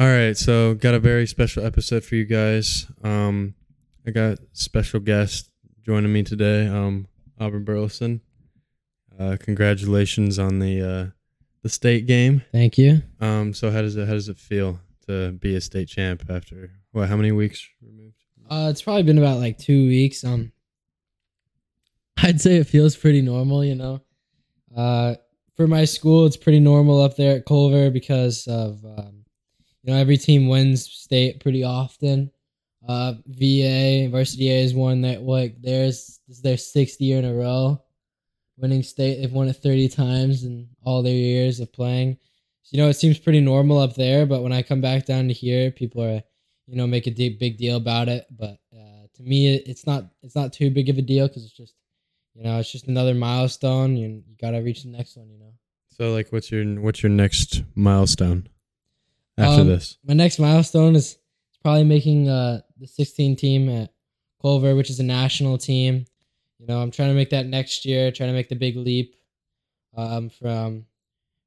All right, so got a very special episode for you guys. Um, I got special guest joining me today, um, Auburn Burlison. Uh, congratulations on the uh, the state game. Thank you. Um, so how does it how does it feel to be a state champ after what? How many weeks removed? Uh, it's probably been about like two weeks. Um, I'd say it feels pretty normal. You know, uh, for my school, it's pretty normal up there at Culver because of um, you know every team wins state pretty often. Uh, VA Varsity A is one that like theirs this is their sixth year in a row winning state. They've won it thirty times in all their years of playing. So, you know, it seems pretty normal up there, but when I come back down to here, people are you know make a big big deal about it. But uh, to me, it, it's not it's not too big of a deal because it's just you know it's just another milestone. You you gotta reach the next one. You know. So like, what's your what's your next milestone after Um, this? My next milestone is probably making uh, the 16 team at Culver, which is a national team. You know, I'm trying to make that next year. Trying to make the big leap um, from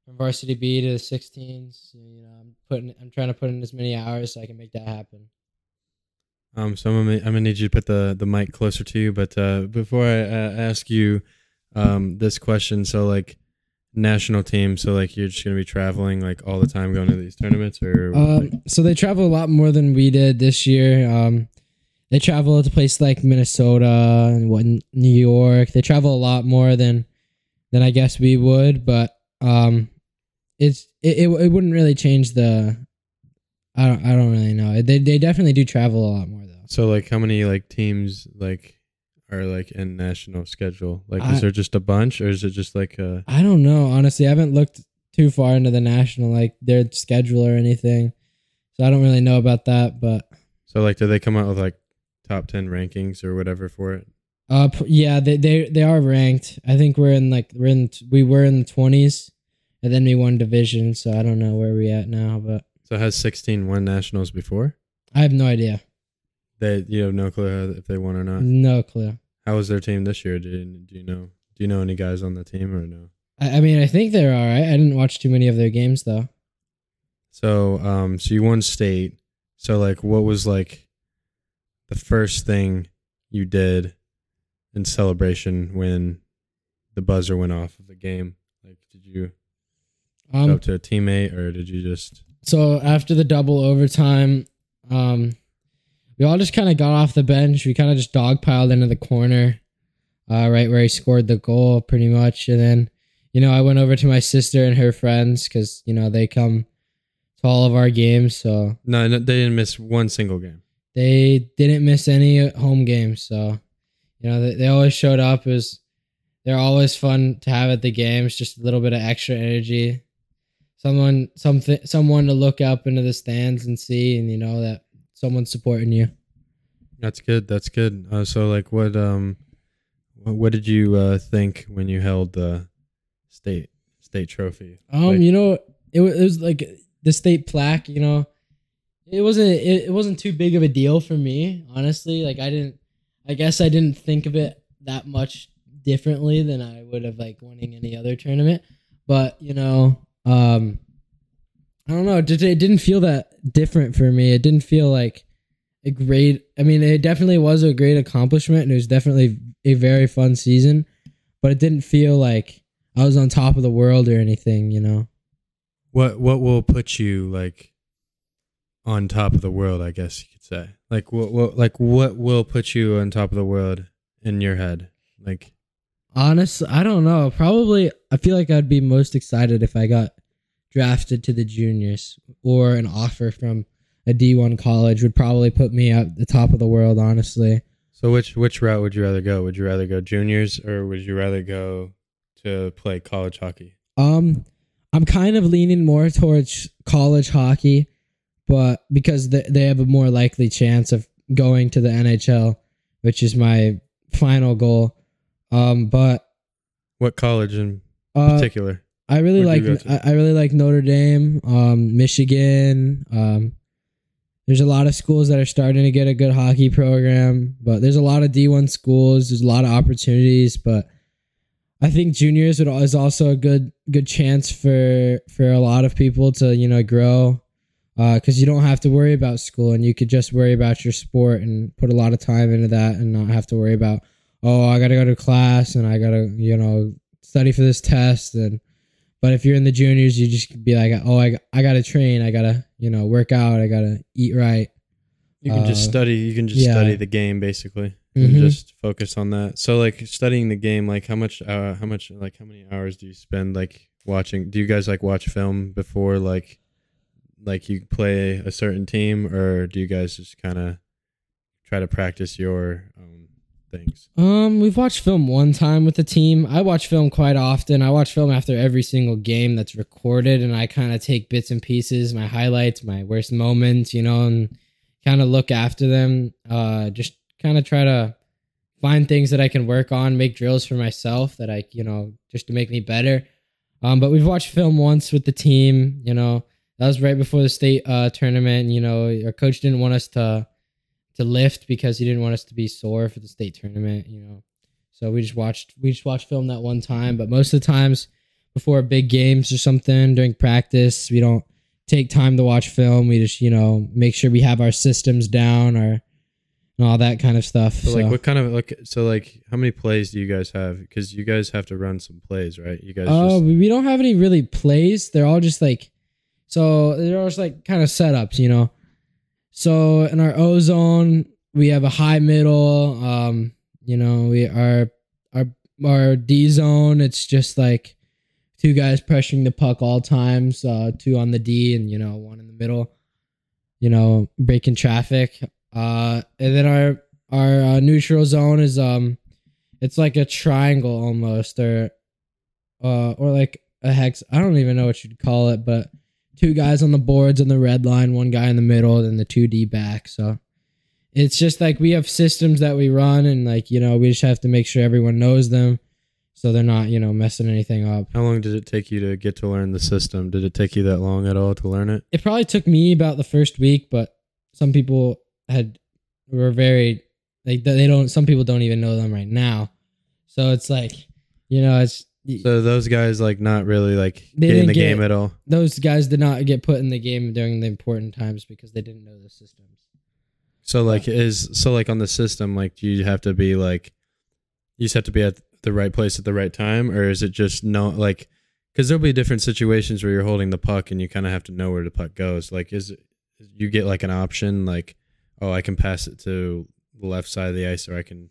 from varsity B to the 16s. You know, I'm putting I'm trying to put in as many hours so I can make that happen. Um, so I'm gonna, I'm gonna need you to put the, the mic closer to you. But uh, before I uh, ask you um, this question, so like national team, so like you're just gonna be traveling like all the time, going to these tournaments, or Um, so they travel a lot more than we did this year. Um, they travel to places like Minnesota and what New York. They travel a lot more than than I guess we would, but um, it's it, it, it wouldn't really change the. I don't I don't really know. They they definitely do travel a lot more though. so like how many like teams like are like in national schedule? Like, I- is there just a bunch, or is it just like a? I don't know honestly. I haven't looked too far into the national like their schedule or anything, so I don't really know about that. But so like do they come out with like top ten rankings or whatever for it? Uh, yeah, they they they are ranked. I think we're in like we're in we were in the twenties, and then we won division. So I don't know where we at now, but So has 16 won nationals before? I have no idea, They you have no clue if they won or not. no clue. How was their team this year? Do you, do you know? Do you know any guys on the team or no? I, I mean, I think they're all right. I didn't watch too many of their games though. So um so you won state. So like what was like the first thing you did in celebration when the buzzer went off of the game? Like did you go Um, up to a teammate or did you just so after the double overtime, um, we all just kind of got off the bench. We kind of just dogpiled into the corner, uh, right where he scored the goal, pretty much. And then, you know, I went over to my sister and her friends because you know they come to all of our games, so No, no they didn't miss one single game. they didn't miss any home games. So, you know, they, they always showed up. It was they're always fun to have at the games. Just a little bit of extra energy. Someone, something, someone to look up into the stands and see, and you know that someone's supporting you. That's good. That's good. Uh, so like what um what, did you uh think when you held the state state trophy? Um, Like- you know, it was, it was like the state plaque. You know, it wasn't it, it wasn't too big of a deal for me, honestly. Like I didn't, I guess I didn't think of it that much differently than I would have like winning any other tournament. But you know, um, I don't know. Did- it didn't feel that different for me. It didn't feel like a great. I mean, it definitely was a great accomplishment, and it was definitely a very fun season. But it didn't feel like I was on top of the world or anything. You know. What what will put you like on top of the world, I guess you could say. Like what what like what will put you on top of the world in your head? Like Honestly, I don't know. Probably, I feel like I'd be most excited if I got drafted to the juniors or an offer from a D1 college would probably put me at the top of the world, honestly. so which which route would you rather go? Would you rather go juniors or would you rather go to play college hockey? Um, I'm kind of leaning more towards college hockey, but because they, they have a more likely chance of going to the NHL, which is my final goal. Um, but What college in uh, particular? I really like you go to? I, I really like Notre Dame, um, Michigan. Um, there's a lot of schools that are starting to get a good hockey program, but there's a lot of D1 schools. There's a lot of opportunities, but I think juniors would, is also a good good chance for for a lot of people to you know grow because you don't have to worry about school and you could just worry about your sport and put a lot of time into that and not have to worry about oh I gotta go to class and I gotta you know study for this test and but if you're in the juniors you just be like oh I, I gotta train I gotta you know work out I gotta eat right You can just Uh, study. You can just yeah. study the game basically, and Mhm. just focus on that. So like studying the game, like how much, uh, how much, like how many hours do you spend like watching? Do you guys like watch film before like, like you play a certain team, or do you guys just kind of try to practice your own things? Um, we've watched film one time with the team. I watch film quite often. I watch film after every single game that's recorded, and I kind of take bits and pieces, my highlights, my worst moments, you know, and kind of look after them. Uh, just kind of try to find things that I can work on, make drills for myself that I, you know, just to make me better. Um, but we've watched film once with the team. You know, that was right before the state uh, tournament. You know, our coach didn't want us to to lift because he didn't want us to be sore for the state tournament, you know. So we just watched we just watched film that one time, but most of the times before big games or something during practice, we don't take time to watch film. We just, you know, make sure we have our systems down or and all that kind of stuff. So, So, like what kind of like so like how many plays do you guys have? Because you guys have to run some plays, right? You guys Oh, just we we don't have any really plays. They're all just like, so they're all just like kind of setups, you know. So in our O zone, we have a high middle. Um, you know, we our our our D zone. It's just like two guys pressuring the puck all times. Uh, two on the D and you know one in the middle. You know, breaking traffic. Uh, and then our our uh, neutral zone is um, it's like a triangle almost, or uh, or like a hex. I don't even know what you'd call it, but two guys on the boards on the red line, one guy in the middle, and the two D back. So it's just like we have systems that we run, and like you know, we just have to make sure everyone knows them, so they're not you know messing anything up. How long did it take you to get to learn the system? Did it take you that long at all to learn it? It probably took me about the first week, but some people had were very like they don't. Some people don't even know them right now, so it's like you know, it's So those guys like not really like They get in didn't the get- game at all. those guys did not get put in the game during the important times because they didn't know the systems. So like is so like on the system like do you have to be like you just have to be at the right place at the right time or is it just no like because there'll be different situations where you're holding the puck and you kind of have to know where the puck goes. Like is it you get like an option like oh I can pass it to the left side of the ice or I can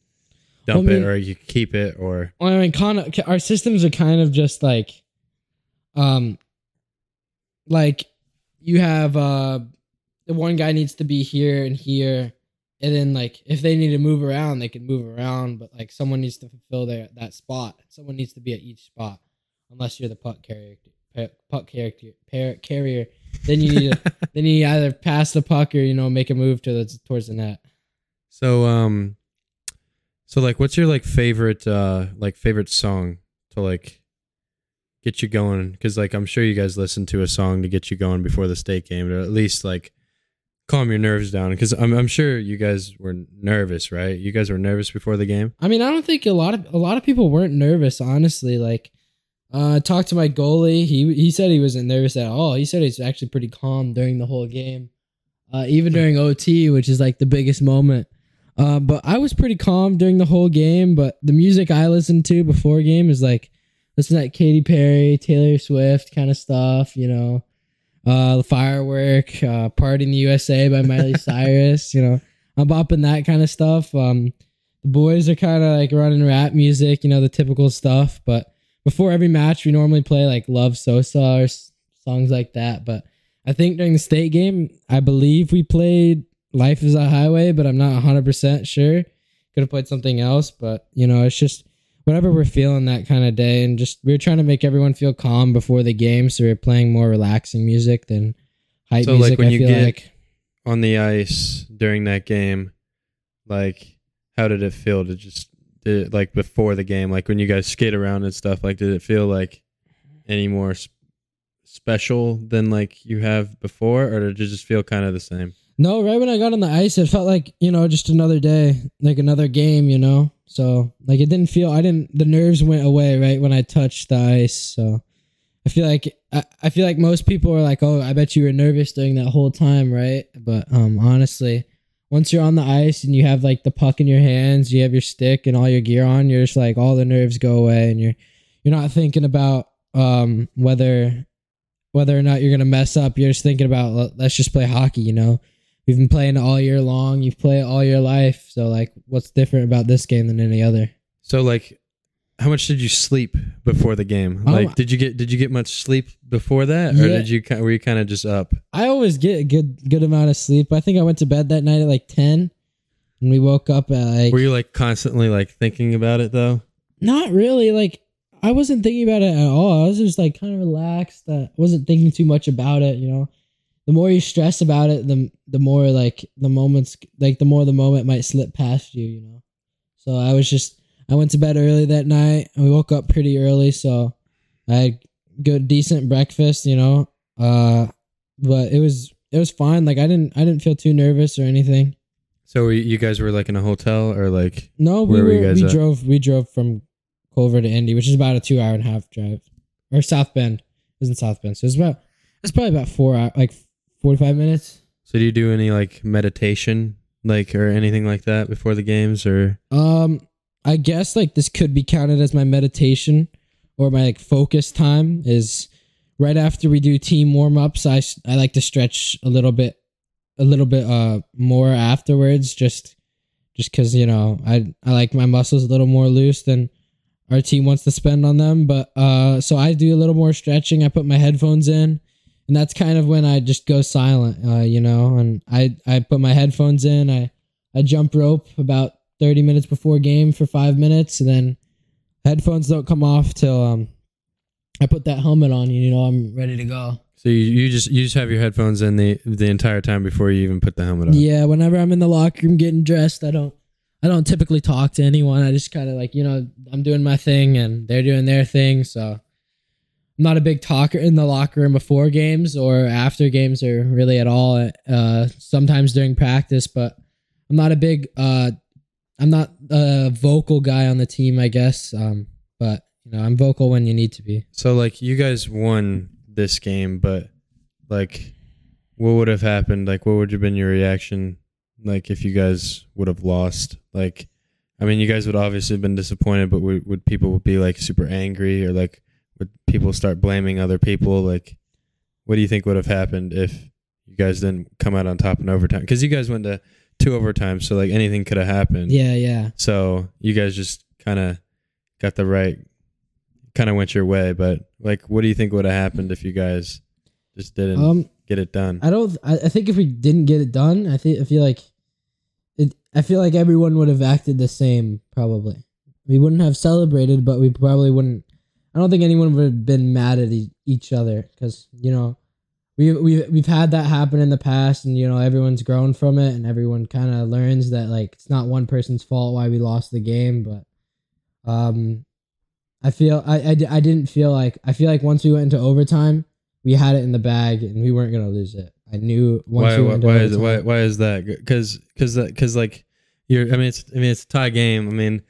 dump Well, I it mean- or you keep it or Well, I mean, of, our systems are kind of just like, um, like you have uh, the one guy needs to be here and here, and then like if they need to move around, they can move around, but like someone needs to fulfill their that spot. Someone needs to be at each spot, unless you're the puck carrier. Puck character par- carrier, then you need to, then you either pass the puck or you know make a move to the towards the net. So um so like what's your like favorite uh like favorite song to like get you going cuz like I'm sure you guys listen to a song to get you going before the state game or at least like calm your nerves down cuz I'm I'm sure you guys were nervous, right? You guys were nervous before the game? I mean, I don't think a lot of a lot of people weren't nervous. Honestly, like, uh, I talked to my goalie. He he said he wasn't nervous at all. He said he's actually pretty calm during the whole game, uh, even during OT, which is like the biggest moment. Uh, but I was pretty calm during the whole game. But the music I listened to before game is like listen to that Katy Perry, Taylor Swift kind of stuff. You know, uh, firework, uh, "Party in the USA" by Miley Cyrus. You know, I'm bopping that kind of stuff. Um, the boys are kind of like running rap music, you know, the typical stuff. But before every match, we normally play like Love Sosa or s- songs like that. But I think during the state game, I believe we played Life is a Highway, but I'm not 100% sure. Could have played something else, but you know, it's just whatever we're feeling that kind of day. And just we are trying to make everyone feel calm before the game. So we are playing more relaxing music than hype So, like, when I you get- like. On the ice during that game, like how did it feel to just did it, like before the game like when you guys skate around and stuff like did it feel like any more s- special than like you have before or did it just feel kind of the same No, right when I got on the ice, it felt like, you know, just another day, like another game, you know? So, like, it didn't feel, I didn't, the nerves went away right when I touched the ice. So, I feel like I, I feel like most people are like, "Oh, I bet you were nervous during that whole time, right?" But um, honestly, once you're on the ice and you have like the puck in your hands, you have your stick and all your gear on, you're just like all the nerves go away, and you're you're not thinking about um whether whether or not you're gonna mess up. You're just thinking about "Let- let's just play hockey. You know, we've been playing all year long. You've played all your life, so like, what's different about this game than any other? So like, how much did you sleep before the game? Oh, Like, did you get did you get much sleep before that, or Yeah. did you were you kind of just up? I always get a good good amount of sleep. I think I went to bed that night at like ten, and we woke up at like Were you like constantly like thinking about it though? not really like I wasn't thinking about it at all. I was just like kind of relaxed. I wasn't thinking too much about it. You know, the more you stress about it, the the more like the moments like the more the moment might slip past you. You know, so I was just I went to bed early that night and we woke up pretty early, so I had good decent breakfast. You know, uh, but it was it was fine. Like I didn't I didn't feel too nervous or anything. So you guys were like in a hotel or like No, we were were, you guys we at? drove we drove from Culver to Indy, which is about a two hour and a half drive, or South Bend. It was in South Bend, so it's about it's probably about four hour, like forty five minutes. so do you do any like meditation like or anything like that before the games or Um, I guess like this could be counted as my meditation or my like focus time. Is right after we do team warm ups. I I like to stretch a little bit, a little bit uh more afterwards, just just because you know I I like my muscles a little more loose than our team wants to spend on them. But uh, so I do a little more stretching. I put my headphones in, and that's kind of when I just go silent. Uh, you know, and I I put my headphones in. I I jump rope about thirty minutes before game for five minutes, and then headphones don't come off till um I put that helmet on. You know, I'm ready to go. so you, you just you just have your headphones in the the entire time before you even put the helmet on. Yeah, whenever I'm in the locker room getting dressed, I don't I don't typically talk to anyone. I just kind of like, you know, I'm doing my thing and they're doing their thing, so I'm not a big talker in the locker room before games or after games or really at all. Uh sometimes during practice, but I'm not a big uh I'm not a vocal guy on the team, I guess. Um but you know, I'm vocal when you need to be. So like you guys won this game, but like what would have happened? Like what would have been your reaction like if you guys would have lost? Like I mean you guys would obviously have been disappointed, but would, would people be like super angry or like would people start blaming other people? Like what do you think would have happened if you guys didn't come out on top in overtime? Cuz you guys went to two overtimes, so like anything could have happened. Yeah, yeah. So you guys just kind of got the right, kind of went your way. But like, what do you think would have happened if you guys just didn't Um get it done? I don't. I, I think if we didn't get it done, I think I feel like it. I feel like everyone would have acted the same. Probably, we wouldn't have celebrated, but we probably wouldn't. I don't think anyone would have been mad at e- each other because you know we we we've had that happen in the past, and you know everyone's grown from it, and everyone kind of learns that like it's not one person's fault why we lost the game, but um, I feel I I, I didn't feel like I feel like once we went into overtime we had it in the bag and we weren't gonna lose it. I knew once why? we Why, into why is why? Why is that? Because because because like you're. I mean, it's. I mean, it's a tie game. I mean,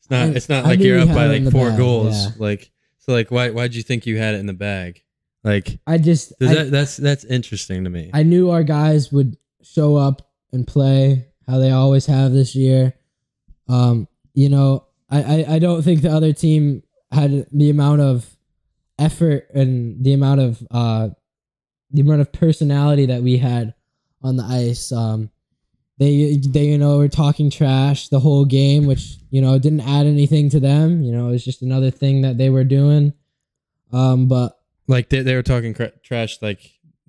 it's not. I- it's not I like you're up by like four bag, goals. yeah. Like so. Like why? Why'd you think you had it in the bag? Like I just does I, that? That's that's interesting to me. I knew our guys would show up and play how they always have this year. Um, you know, I, I, I don't think the other team had the amount of effort and the amount of uh the amount of personality that we had on the ice. Um they they you know were talking trash the whole game, which you know didn't add anything to them. You know, it was just another thing that they were doing. Um, but like they, they were talking cra- trash like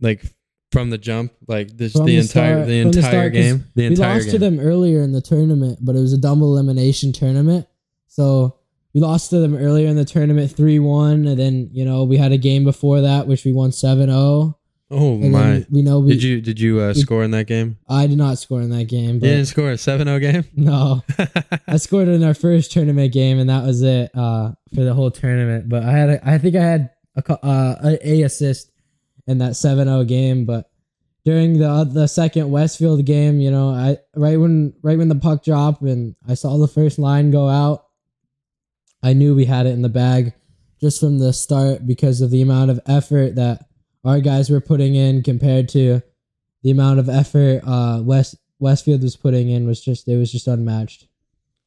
like from the jump like this the the entire start- the from the entire game the we lost game to them earlier in the tournament, but it was a double elimination tournament. So we lost to them earlier in the tournament 3 1. And then, you know, we had a game before that, which we won 7 0. Oh And my we know we. did you did you uh, we- score in that game I did not score in that game, you didn't score a 7-0 game no. I scored in our first tournament game, and that was it uh, for the whole tournament. But I had, a, I think I had a, uh, a, a assist in that 7-0 game. But during the the second Westfield game, you know, I right when right when the puck dropped and I saw the first line go out, I knew we had it in the bag. just from the start because of the amount of effort that our guys were putting in compared to the amount of effort uh, West Westfield was putting in was just it was just unmatched.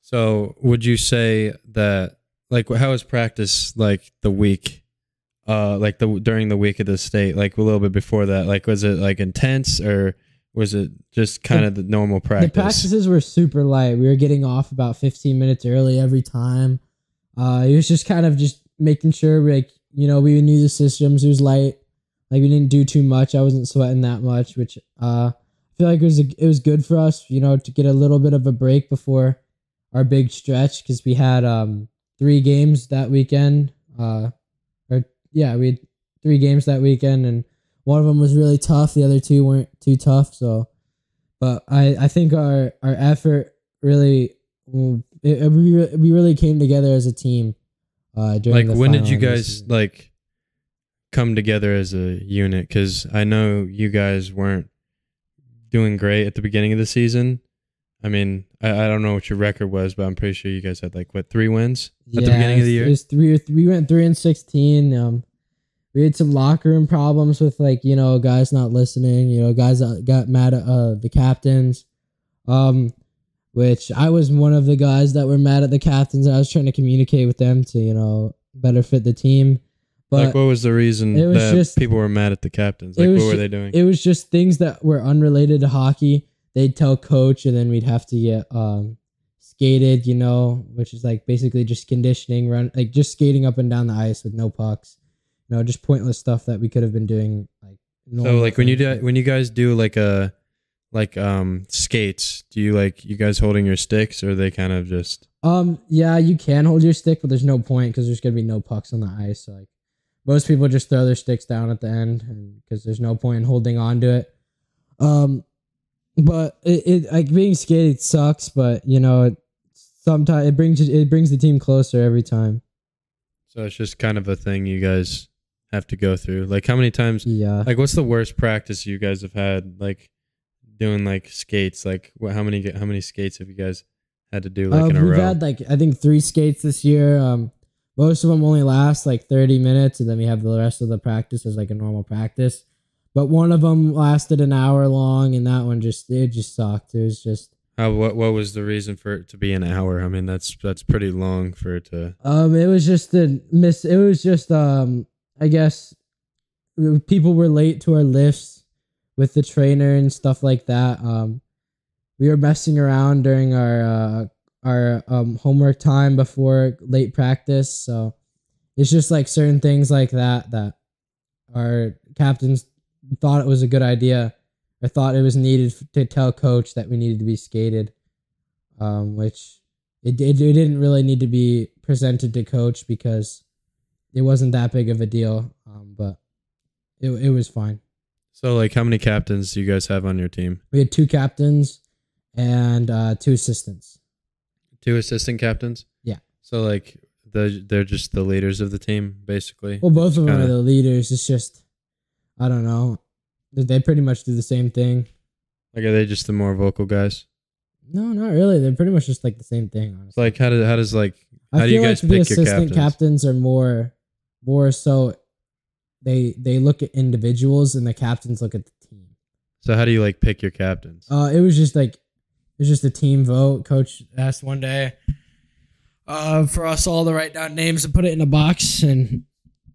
So would you say that like how was practice like the week uh like the during the week of the state like a little bit before that like was it like intense or was it just kind of the normal practice? The practices were super light. We were getting off about 15 minutes early every time. Uh, it was just kind of just making sure like you know we knew the systems. It was light, like we didn't do too much. I wasn't sweating that much, which uh, I feel like it was a, it was good for us, you know, to get a little bit of a break before our big stretch because we had um three games that weekend. Uh, or yeah, we had three games that weekend, and one of them was really tough. The other two weren't too tough. So, but I I think our our effort really it, it, we we really came together as a team. Uh, during like when did you guys season. like come together as a unit? Because I know you guys weren't doing great at the beginning of the season. I mean, I, I don't know what your record was, but I'm pretty sure you guys had like what three wins at the beginning of the year. it was three. We went three and sixteen. Um, we had some locker room problems with like you know guys not listening. You know, guys that got mad at uh, the captains. Um, which I was one of the guys that were mad at the captains. I was trying to communicate with them to you know better fit the team. But like, what was the reason it was that just- people were mad at the captains? Like, what were they doing? it was just things that were unrelated to hockey. They'd tell coach, and then we'd have to get um, skated, you know, which is like basically just conditioning, run like just skating up and down the ice with no pucks. You know, just pointless stuff that we could have been doing. Like so, like when you do when you guys do like a like um skates, do you like you guys holding your sticks, or are they kind of just Um, yeah, you can hold your stick, but there's no point because there's gonna be no pucks on the ice. So like most people just throw their sticks down at the end, because there's no point in holding on to it. Um, but it, it like being skated sucks, but you know, it, sometimes it brings it brings the team closer every time. so it's just kind of a thing you guys have to go through? Like how many times? Yeah. Like what's the worst practice you guys have had? Like doing like skates. Like what? How many how many skates have you guys had to do like Uh, in a we've row? had like I think three skates this year. Um, most of them only last like thirty minutes, and then we have the rest of the practice as like a normal practice. But one of them lasted an hour long, and that one just it just sucked. It was just How what what was the reason for it to be an hour? I mean that's that's pretty long for it to. um, it was just a miss. It was just um, I guess people were late to our lifts with the trainer and stuff like that. Um, we were messing around during our uh, our um, homework time before late practice, so it's just like certain things like that that our captains thought it was a good idea or thought it was needed to tell coach that we needed to be skated, um, which it, it it didn't really need to be presented to coach because it wasn't that big of a deal, um, but it it was fine. So like how many captains do you guys have on your team? We had two captains and uh, two assistants. Two assistant captains. Yeah. So like the they're just the leaders of the team basically. Well, both of them Kinda- are the leaders. It's just, I don't know. They- pretty much do the same thing. Like are they just the more vocal guys? No, not really. They're pretty much just like the same thing. Honestly, It's like how does how does like I how do you feel guys like the pick your assistant captains? captains are more, more so. They they look at individuals and the captains look at the team. so how do you like pick your captains? Uh, it was just like it was just a team vote. Coach asked one day, uh, for us all to write down names and put it in a box, and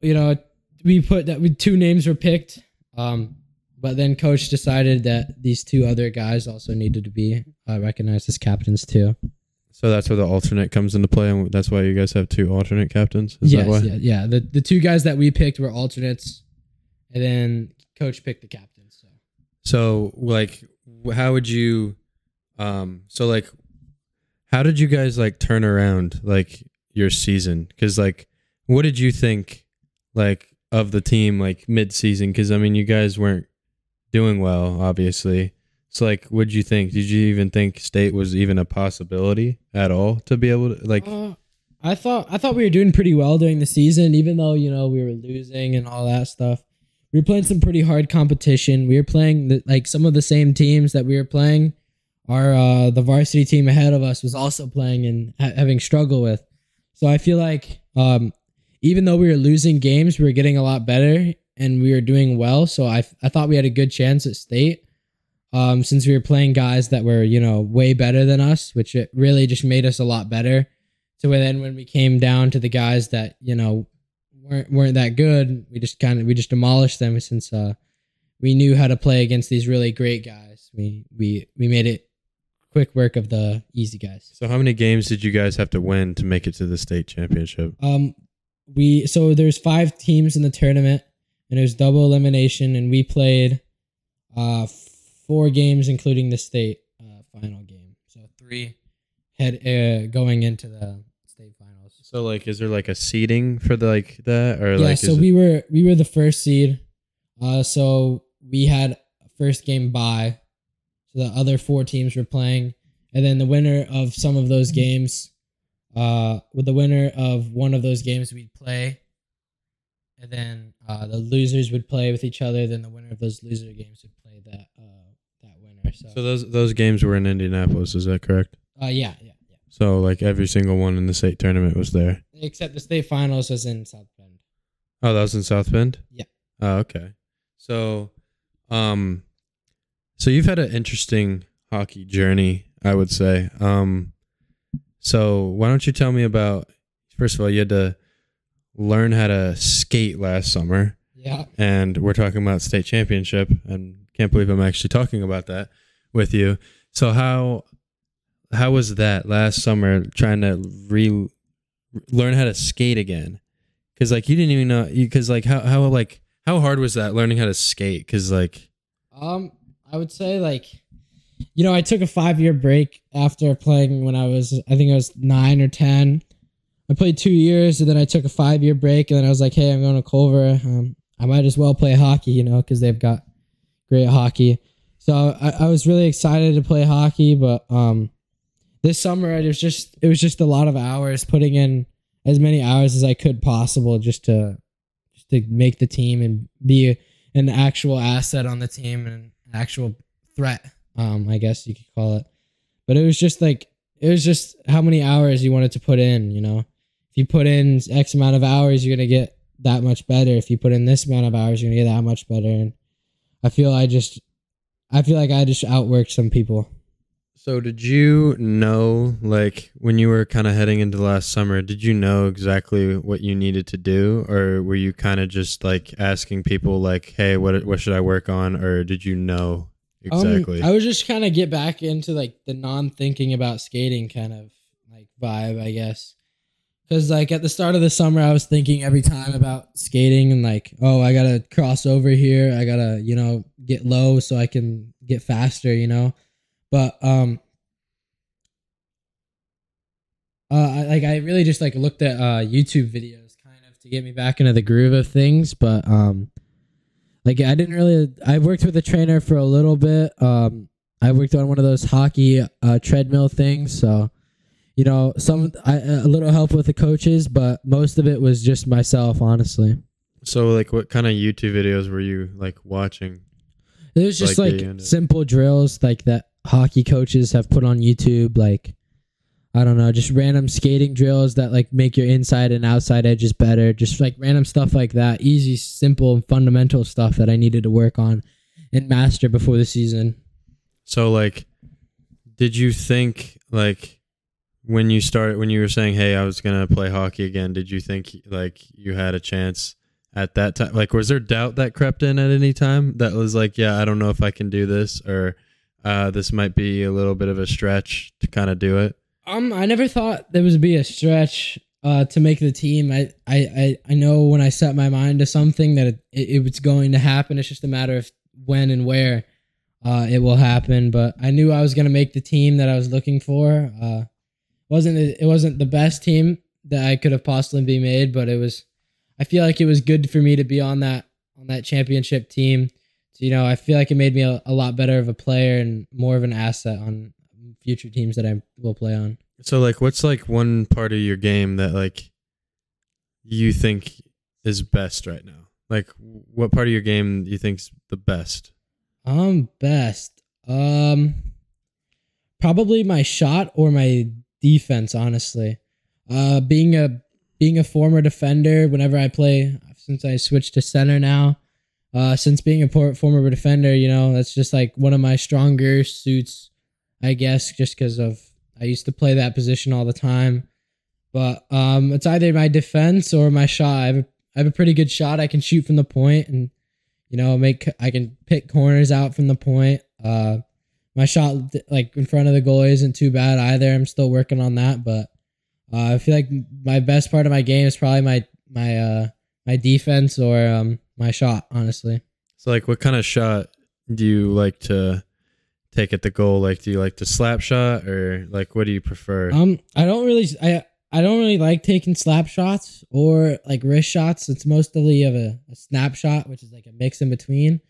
you know, we put that. We two names were picked. Um, but then coach decided that these two other guys also needed to be uh, recognized as captains too. So that's where the alternate comes into play, and that's why you guys have two alternate captains. Is yes, that why? yeah, yeah. The the two guys that we picked were alternates, and then coach picked the captains. So. So like, how would you, um, so like, how did you guys like turn around like your season? Because like, what did you think like of the team like mid season? Because I mean, you guys weren't doing well, obviously. So like, what did you think? Did you even think state was even a possibility at all to be able to like? Uh, I thought I thought we were doing pretty well during the season, even though you know we were losing and all that stuff. We were playing some pretty hard competition. We were playing the, like some of the same teams that we were playing. Our uh, the varsity team ahead of us was also playing and ha- having struggle with. So I feel like um, even though we were losing games, we were getting a lot better and we were doing well. So I I thought we had a good chance at state. Um, since we were playing guys that were you know way better than us, which it really just made us a lot better. So then when we came down to the guys that you know weren't weren't that good, we just kind of we just demolished them since uh, we knew how to play against these really great guys. We we we made it quick work of the easy guys. So how many games did you guys have to win to make it to the state championship? Um, we so there's five teams in the tournament, and it was double elimination, and we played uh four games, including the state uh, final game. So three head uh, going into the state finals. So like, is there like a seeding for the like that or yeah, like? so is it- we were we were the first seed. Uh, so we had first game bye. So the other four teams were playing, and then the winner of some of those games, uh, with the winner of one of those games, we'd play, and then uh, the losers would play with each other. Then the winner of those loser games would play that uh, that winner. So, so those those games were in Indianapolis. Is that correct? uh, yeah, yeah, yeah. So like every single one in the state tournament was there. Except the state finals was in South Bend. Oh, that was in South Bend. Yeah. Oh, okay. So, um, so you've had an interesting hockey journey, I would say. Um, so why don't you tell me about? First of all, you had to learn how to skate last summer, Yeah. and we're talking about state championship, and can't believe I'm actually talking about that with you. So how how was that last summer trying to re learn how to skate again? Because like you didn't even know because like how how like how hard was that learning how to skate? Because like Um, I would say like, you know, I took a five year break after playing when I was, I think I was nine or ten. I played two years, and then I took a five year break, and then I was like, hey, I'm going to Culver. Um, I might as well play hockey, you know, because they've got great hockey. So I, I was really excited to play hockey, but um, this summer it was just it was just a lot of hours, putting in as many hours as I could possible just to just to make the team and be an actual asset on the team and an actual threat. Um, I guess you could call it. But it was just like it was just how many hours you wanted to put in. You know, if you put in X amount of hours, you're gonna get that much better. If you put in this amount of hours, you're gonna get that much better. And I feel I just, I feel like I just outworked some people. So did you know like when you were kind of heading into last summer did you know exactly what you needed to do or were you kind of just like asking people like hey what what should I work on or did you know Um, exactly I was just kind of get back into like the non-thinking about skating kind of like vibe, I guess. Because like at the start of the summer, I was thinking every time about skating and like, oh, I gotta cross over here. I gotta, you know, get low so I can get faster. You know, but um, uh, I, like I really just like looked at uh YouTube videos kind of to get me back into the groove of things, but um like I didn't really I worked with a trainer for a little bit. Um I worked on one of those hockey uh treadmill things, so you know, some I, a little help with the coaches, but most of it was just myself, honestly. so like what kind of YouTube videos were you like watching It was just Like like, the end of- simple drills like that hockey coaches have put on YouTube like I don't know, just random skating drills that like make your inside and outside edges better. Just like random stuff like that. Easy, simple, fundamental stuff that I needed to work on and master before the season. So like did you think like when you started when you were saying, "Hey, I was going to play hockey again," did you think like you had a chance at that time? Like was there doubt that crept in at any time that was like, "Yeah, I don't know if I can do this," or uh, "This might be a little bit of a stretch to kind of do it." Um, I never thought there was be a stretch uh, to make the team. I, I, I, know when I set my mind to something that it, it, going to happen. It's just a matter of when and where uh, it will happen. But I knew I was going to make the team that I was looking for. Uh, wasn't it, it wasn't the best team that I could have possibly be made, but it was. I feel like it was good for me to be on that on that championship team. So, you know, I feel like it made me a, a lot better of a player and more of an asset on future teams that I will play on. So like what's like one part of your game that like you think is best right now? Like what part of your game do you think's the best? Um, best. Um, probably my shot or my defense. Honestly, uh, being a being a former defender, whenever I play, since I switched to center now, uh, since being a former defender, you know, that's just like one of my stronger suits, I guess, just because of I used to play that position all the time. But um, it's either my defense or my shot. I have, a, I have a pretty good shot. I can shoot from the point, and you know, make I can pick corners out from the point. Uh, my shot, like in front of the goal, isn't too bad either. I'm still working on that, but uh, I feel like my best part of my game is probably my my uh, my defense or um, my shot. Honestly, So like, what kind of shot do you like to take at the goal? Like, do you like to slap shot or like what do you prefer? um, I don't really I I don't really like taking slap shots or like wrist shots. It's mostly of a, a snapshot, which is like a mix in between.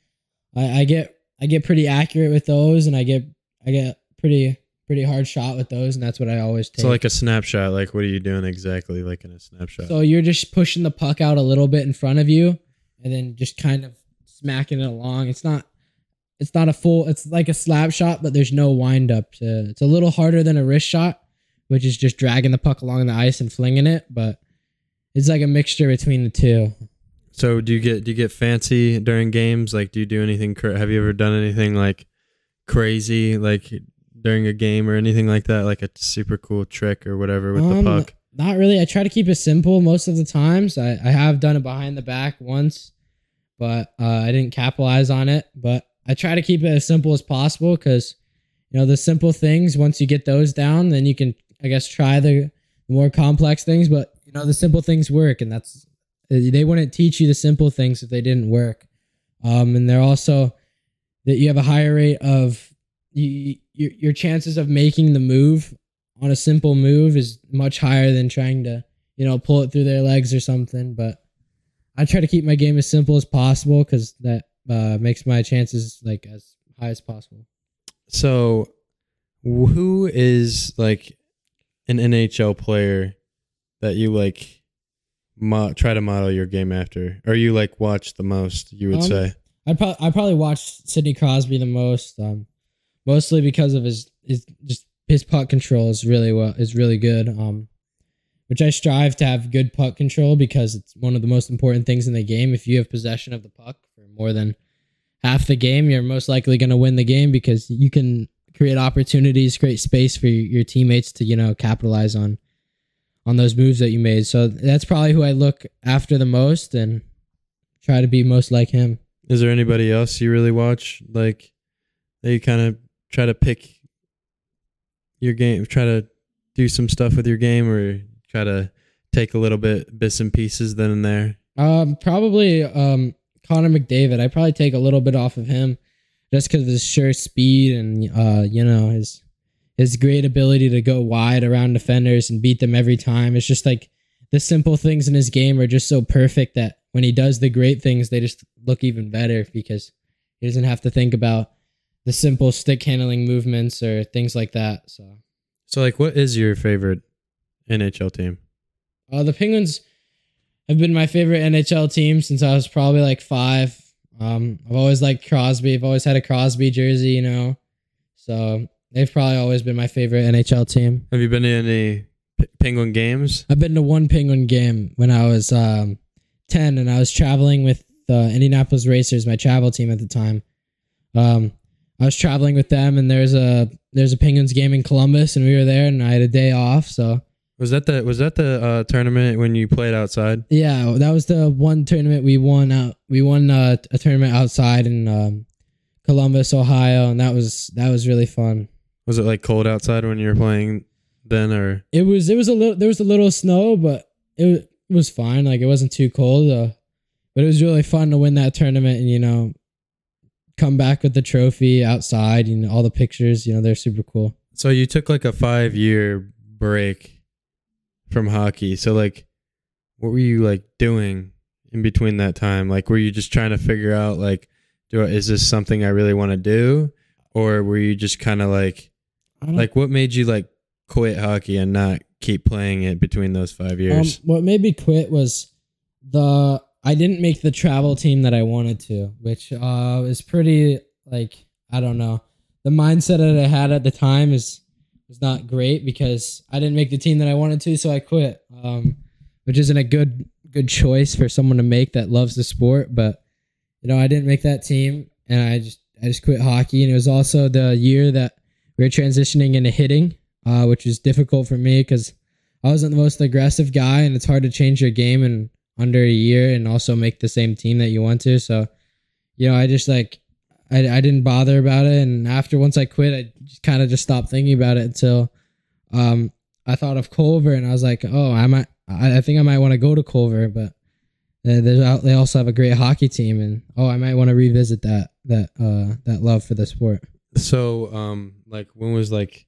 I, I get I get pretty accurate with those, and I get I get pretty pretty hard shot with those, and that's what I always take. so like a snapshot. Like, what are you doing exactly? Like in a snapshot. So you're just pushing the puck out a little bit in front of you, and then just kind of smacking it along. It's not, it's not a full. It's like a slap shot, but there's no wind up. To, it's a little harder than a wrist shot, which is just dragging the puck along the ice and flinging it. But it's like a mixture between the two. So do you get do you get fancy during games? Like, do you do anything? Have you ever done anything like crazy, like during a game or anything like that? Like a super cool trick or whatever with Um, the puck. Not really. I try to keep it simple most of the times. I, I have done it behind the back once, but uh, I didn't capitalize on it. But I try to keep it as simple as possible because, you know, the simple things, once you get those down, then you can, I guess, try the more complex things. But, you know, the simple things work. And that's, they wouldn't teach you the simple things if they didn't work. Um, and they're also that you have a higher rate of you, your, your chances of making the move on a simple move is much higher than trying to, you know, pull it through their legs or something. But I try to keep my game as simple as possible because that uh, makes my chances like as high as possible. So, who is like an NHL player that you like mo- try to model your game after, or you like watch the most? You would Um, say. I probably I probably watched Sidney Crosby the most, um, mostly because of his his just his puck control is really well is really good. Um, which I strive to have good puck control because it's one of the most important things in the game. If you have possession of the puck for more than half the game, you're most likely going to win the game because you can create opportunities, create space for your, teammates to you know capitalize on on those moves that you made. So that's probably who I look after the most and try to be most like him. Is there anybody else you really watch like that you kind of try to pick your game, try to do some stuff with your game, or try to take a little bit bits and pieces then and there? Um, probably um Connor McDavid. I probably take a little bit off of him just because of his sure speed and uh you know his his great ability to go wide around defenders and beat them every time. It's just like the simple things in his game are just so perfect that when he does the great things, they just look even better because he doesn't have to think about the simple stick handling movements or things like that. So So, like, what is your favorite NHL team? Uh, the Penguins have been my favorite NHL team since I was probably like five. Um, I've always liked Crosby. I've always had a Crosby jersey, you know. So they've probably always been my favorite NHL team. Have you been to any P- Penguin games? I've been to one Penguin game when I was um, 10 and I was traveling with the Indianapolis Racers, my travel team at the time. Um, I was traveling with them and there's a there's a Penguins game in Columbus and we were there and I had a day off, so Was that the was that the uh, tournament when you played outside? Yeah, that was the one tournament we won out. We won uh, a tournament outside in um, Columbus, Ohio, and that was that was really fun. Was it like cold outside when you were playing then, or It was it was a little there was a little snow, but it, was fine. Like it wasn't too cold. Uh, but it was really fun to win that tournament and you know come back with the trophy outside. You know all the pictures. You know they're super cool. so you took like a five year break from hockey? So like, what were you like doing in between that time? Like, were you just trying to figure out like, do I, is this something I really want to do, or were you just kind of like like what made you like quit hockey and not keep playing it between those five years? Um, what made me quit was the I didn't make the travel team that I wanted to, which uh is pretty like I don't know. The mindset that I had at the time is was not great because I didn't make the team that I wanted to, so I quit. Um, which isn't a good good choice for someone to make that loves the sport. But you know, I didn't make that team, and I just I just quit hockey. And it was also the year that we were transitioning into hitting, uh, which was difficult for me because I wasn't the most aggressive guy, and it's hard to change your game in under a year and also make the same team that you want to. So, you know, I just like I, I didn't bother about it, and after once I quit, I kind of just stopped thinking about it until um I thought of Culver, and I was like, oh, I might I, I think I might want to go to Culver, but they they also have a great hockey team, and oh, I might want to revisit that that uh that love for the sport. So, um, like, when was like,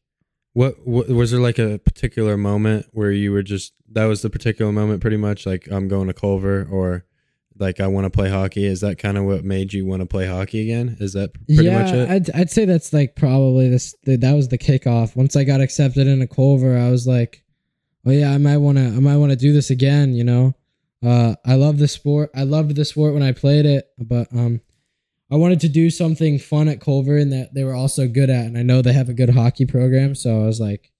what, what was there like a particular moment where you were just that was the particular moment, pretty much like I'm going to Culver or like I want to play hockey. Is that kind of what made you want to play hockey again? Is that pretty yeah, much it? I'd I'd say that's like probably this that was the kickoff. Once I got accepted into Culver, I was like, oh yeah, I might want to I might want to do this again. You know, uh, I love the sport. I loved the sport when I played it, but um, I wanted to do something fun at Culver and that they were also good at, and I know they have a good hockey program, so I was like,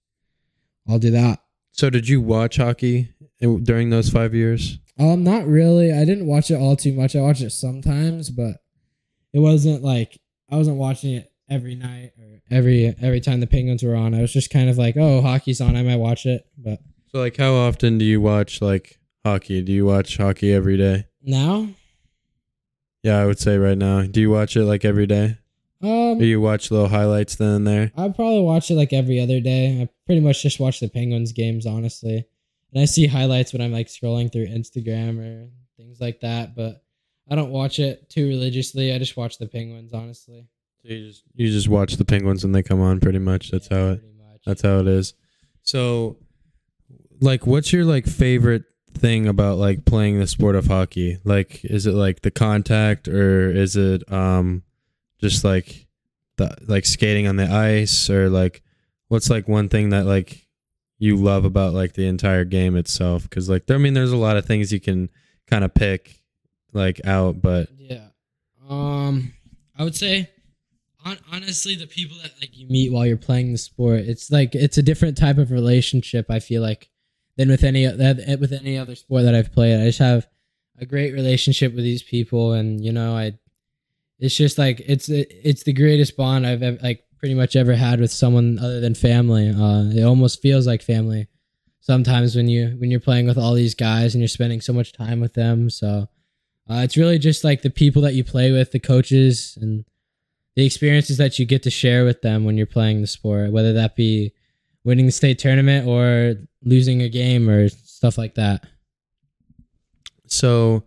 I'll do that. So did you watch hockey during those five years? Um, not really. I didn't watch it all too much. I watched it sometimes, but it wasn't like I wasn't watching it every night or every every time the Penguins were on. I was just kind of like, oh, hockey's on. I might watch it, but so like, how often do you watch like hockey? Do you watch hockey every day now? Yeah, I would say right now. Do you watch it like every day? Um, or you watch little highlights then and there? I probably watch it like every other day. I pretty much just watch the Penguins games, honestly. And I see highlights when I'm like scrolling through Instagram or things like that, but I don't watch it too religiously. I just watch the Penguins, honestly. So you just you just watch the Penguins when they come on, pretty much. That's yeah, how it. That's how it is. So, like, what's your like favorite thing about like playing the sport of hockey? Like, is it like the contact or is it um just like the like skating on the ice or like what's like one thing that like you love about like the entire game itself? Because like there, I mean, there's a lot of things you can kind of pick like out, but yeah, um, I would say honestly the people that like you meet while you're playing the sport it's like it's a different type of relationship i feel like than with any with any other sport that I've played. I just have a great relationship with these people, and you know, I it's just like it's it's the greatest bond I've ever, like pretty much ever had with someone other than family. Uh, it almost feels like family sometimes when you when you're playing with all these guys and you're spending so much time with them. So uh, it's really just like the people that you play with, the coaches, and the experiences that you get to share with them when you're playing the sport, whether that be winning the state tournament or losing a game or stuff like that. So,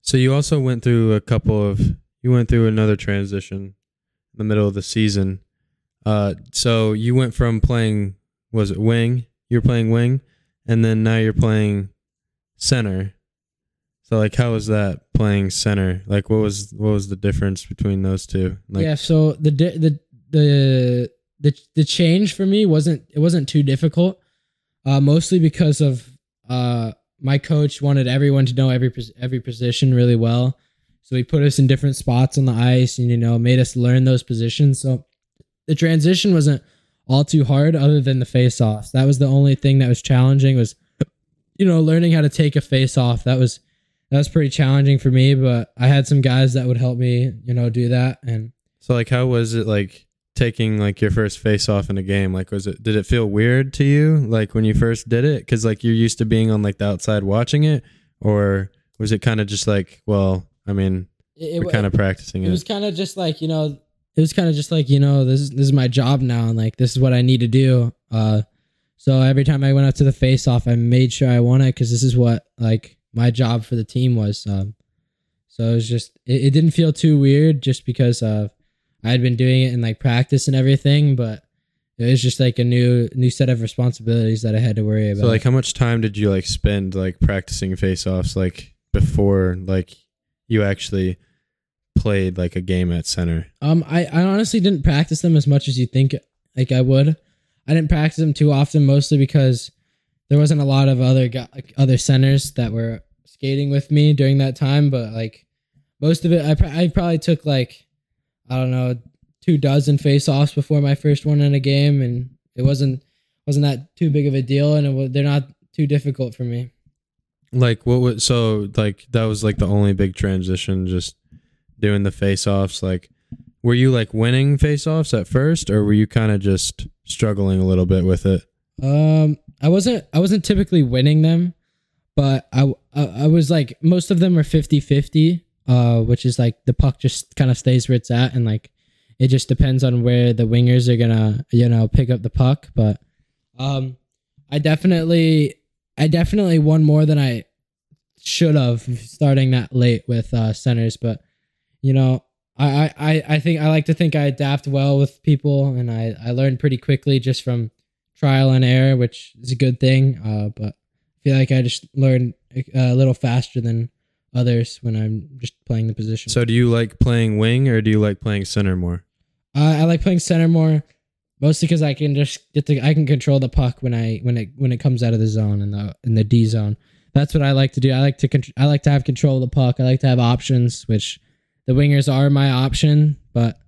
so you also went through a couple of you went through another transition in the middle of the season. Uh, so you went from playing was it wing? You're playing wing, and then now you're playing center. So like, how was that playing center? Like, what was what was the difference between those two? Like, yeah. So the the the the the change for me wasn't it wasn't too difficult, uh, mostly because of uh, my coach wanted everyone to know every every position really well, so he put us in different spots on the ice and you know made us learn those positions. So the transition wasn't all too hard, other than the face offs. That was the only thing that was challenging was you know learning how to take a face off. That was that was pretty challenging for me, but I had some guys that would help me you know do that and. So like, how was it like? taking like your first face off in a game like was it did it feel weird to you like when you first did it because like you're used to being on like the outside watching it or was it kind of just like well i mean it, we're kind of practicing it, it was kind of just like you know it was kind of just like you know this is this is my job now and like this is what i need to do uh so every time i went up to the face off i made sure i won it because this is what like my job for the team was um so it was just it, it didn't feel too weird just because of I had been doing it in like practice and everything, but it was just like a new new set of responsibilities that I had to worry about. So like how much time did you like spend like practicing face offs like before like you actually played like a game at center? Um I, I honestly didn't practice them as much as you think like I would. I didn't practice them too often mostly because there wasn't a lot of other other centers that were skating with me during that time, but like most of it I I probably took like I don't know, two dozen face offs before my first one in a game, and it wasn't wasn't that too big of a deal, and it was, they're not too difficult for me. like what was so like that was like the only big transition just doing the face offs like were you like winning face offs at first or were you kind of just struggling a little bit with it Um, I wasn't I wasn't typically winning them, but I I, I was like most of them are 50-50, uh, which is like the puck just kind of stays where it's at, and like it just depends on where the wingers are gonna you know pick up the puck. But um, I definitely I definitely won more than I should have starting that late with uh, centers, but you know. I, I, I think I like to think I adapt well with people and I, I learned pretty quickly just from trial and error, which is a good thing. Uh, but I feel like I just learn a little faster than others when I'm just playing the position. so do you like playing wing or do you like playing center more uh, I like playing center more, mostly because I can just get the I can control the puck when I when it when it comes out of the zone in the in the D zone. That's what I like to do. I like to I like to have control of the puck. I like to have options, which the wingers are my option, but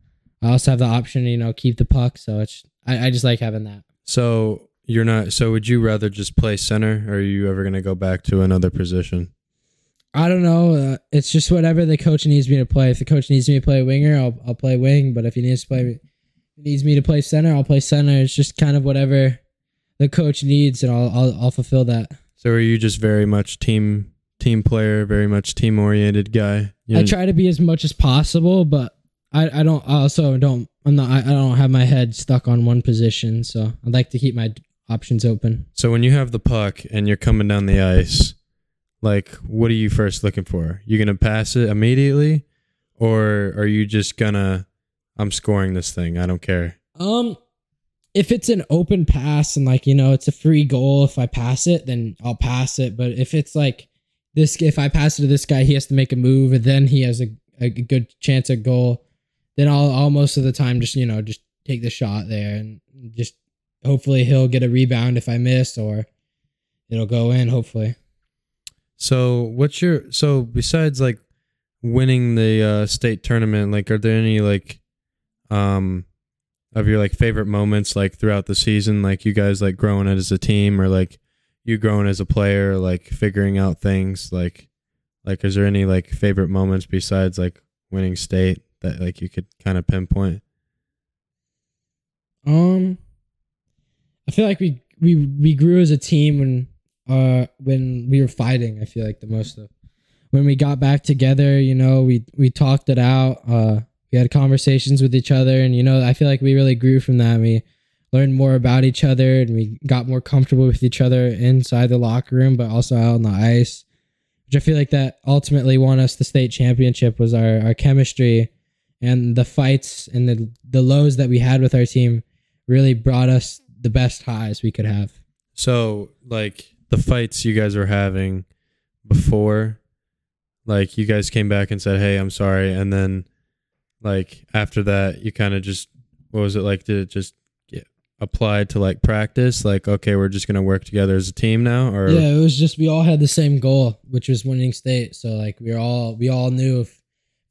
I also have the option to you know keep the puck. So it's I, I just like having that. so you're not so would you rather just play center or are you ever going to go back to another position I don't know. Uh, it's just whatever the coach needs me to play. If the coach needs me to play winger, I'll I'll play wing. But if he needs to play needs me to play center, I'll play center. It's just kind of whatever the coach needs, and I'll I'll, I'll fulfill that. so are you just very much team team player very much team oriented guy You I try to be as much as possible, but I I don't I also don't I'm not I, I don't have my head stuck on one position, so I'd like to keep my options open. So when you have the puck and you're coming down the ice, like what are you first looking for? You gonna pass it immediately, or are you just gonna I'm scoring this thing. I don't care. Um, if it's an open pass and like you know it's a free goal, if I pass it, then I'll pass it. But if it's like this, if I pass it to this guy, he has to make a move, and then he has a, a good chance at goal. Then I'll, I'll most of the time just you know just take the shot there and just hopefully he'll get a rebound if I miss or it'll go in. Hopefully, So what's your so besides like winning the uh, state tournament, like are there any like um of your like favorite moments like throughout the season, like you guys like growing as a team or like you growing as a player, like figuring out things like like is there any like favorite moments besides like winning state that like you could kind of pinpoint? Um, I feel like we we we grew as a team when uh when we were fighting. I feel like the most of when we got back together. You know, we we talked it out. Uh, we had conversations with each other, and you know, I feel like we really grew from that. We learned more about each other, and we got more comfortable with each other inside the locker room, but also out on the ice. Which I feel like that ultimately won us the state championship was our our chemistry and the fights and the the lows that we had with our team really brought us the best highs we could have. So like the fights you guys were having before, like you guys came back and said, "Hey, I'm sorry," and then like after that, you kind of just what was it like to just get applied to like practice? Like, okay, we're just gonna work together as a team now, or yeah, it was just we all had the same goal, which was winning state. So like we are all we all knew if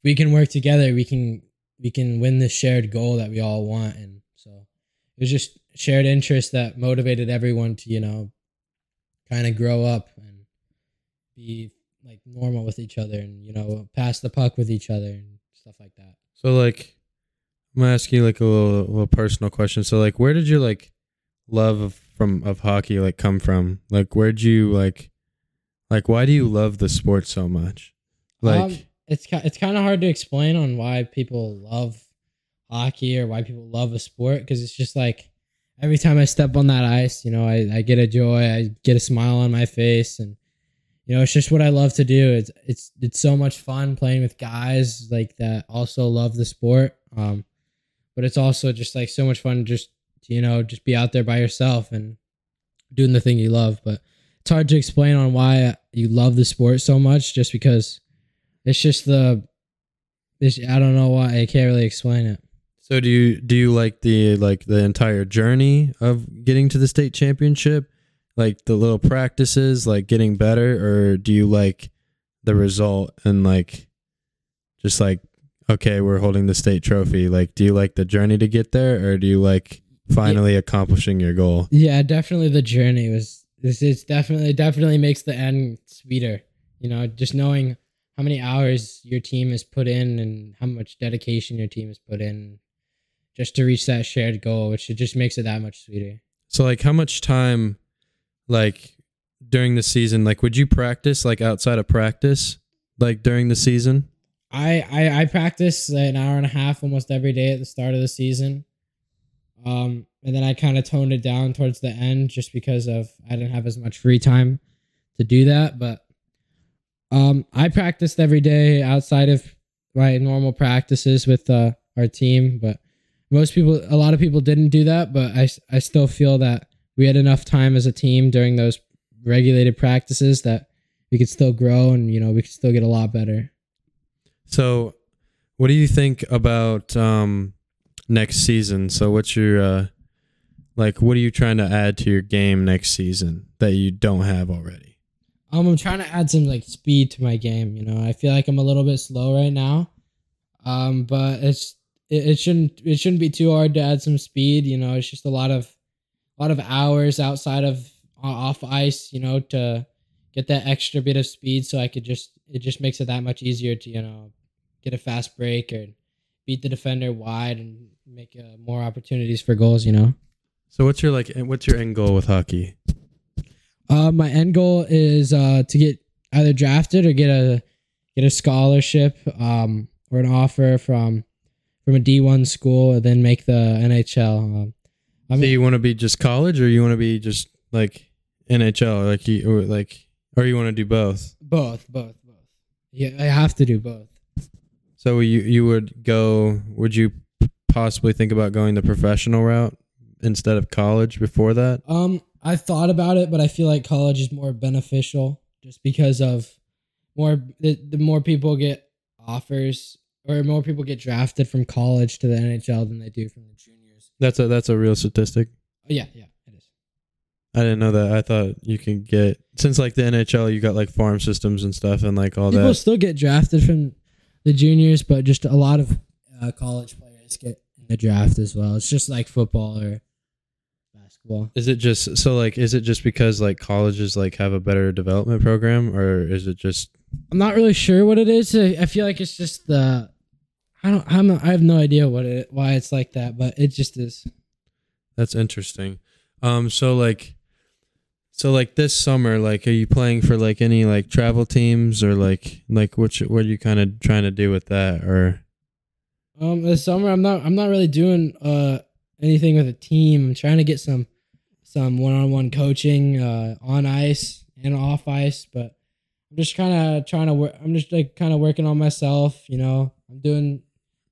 we can work together, we can we can win this shared goal that we all want. And so it was just shared interest that motivated everyone to you know kind of grow up and be like normal with each other and you know pass the puck with each other and stuff like that. So like, I'm gonna ask you like a little, little personal question. So like, where did your like love from of hockey like come from? Like, where'd you like, like, why do you love the sport so much? Like, Um, it's it's kind of hard to explain on why people love hockey or why people love a sport because it's just like every time I step on that ice, you know, I, I get a joy, I get a smile on my face, and you know, it's just what I love to do. It's it's it's so much fun playing with guys like that also love the sport. Um, but it's also just like so much fun just you know just be out there by yourself and doing the thing you love. But it's hard to explain on why you love the sport so much, just because it's just the it's, I don't know why I can't really explain it. So do you do you like the like the entire journey of getting to the state championship? Like the little practices, like getting better, or do you like the result and like just like okay, we're holding the state trophy? Like do you like the journey to get there or do you like finally accomplishing your goal? Yeah, definitely the journey was It's, it's definitely definitely makes the end sweeter. You know, just knowing how many hours your team has put in and how much dedication your team has put in just to reach that shared goal, which it just makes it that much sweeter. So like how much time like during the season like would you practice like outside of practice like during the season? I, I I practice an hour and a half almost every day at the start of the season. Um and then I kind of toned it down towards the end just because of I didn't have as much free time to do that, but um I practiced every day outside of my normal practices with uh, our team, but most people a lot of people didn't do that, but I I still feel that we had enough time as a team during those regulated practices that we could still grow and you know we could still get a lot better. So what do you think about um next season? So what's your uh like what are you trying to add to your game next season that you don't have already? Um, I'm trying to add some like speed to my game. You know, I feel like I'm a little bit slow right now. Um, but it's it, it shouldn't it shouldn't be too hard to add some speed. You know, it's just a lot of a lot of hours outside of off ice. You know, to get that extra bit of speed, so I could just it just makes it that much easier to you know get a fast break or beat the defender wide and make uh, more opportunities for goals. You know. So what's your like what's your end goal with hockey? Uh, my end goal is uh, to get either drafted or get a get a scholarship um, or an offer from from a D one school, and then make the NHL. Um, I so you want to be just college, or you want to be just like NHL, or like you, or like, or you want to do both, both, both. Yeah, I have to do both. So you you would go? Would you possibly think about going the professional route instead of college before that? Um, I thought about it, but I feel like college is more beneficial just because of more the, the more people get offers or more people get drafted from college to the NHL than they do from the juniors. That's a that's a real statistic. Oh, yeah, yeah. I didn't know that. I thought you can get since like the NHL, you got like farm systems and stuff and like all that People that. still get drafted from the juniors, but just a lot of uh, college players get in the draft as well. It's just like football or basketball. Is it just so like? Is it just because like colleges like have a better development program, or is it just I'm not really sure what it is. I I feel like it's just the I don't I'm not, I have no idea what it why it's like that, but it just is. That's interesting. Um, so like, so like this summer, like, are you playing for like any like travel teams or like like you, what are you kind of trying to do with that or? Um, this summer I'm not I'm not really doing uh anything with a team. I'm trying to get some some one on one coaching uh on ice and off ice, but I'm just kind of trying to work. I'm just like kind of working on myself. You know, I'm doing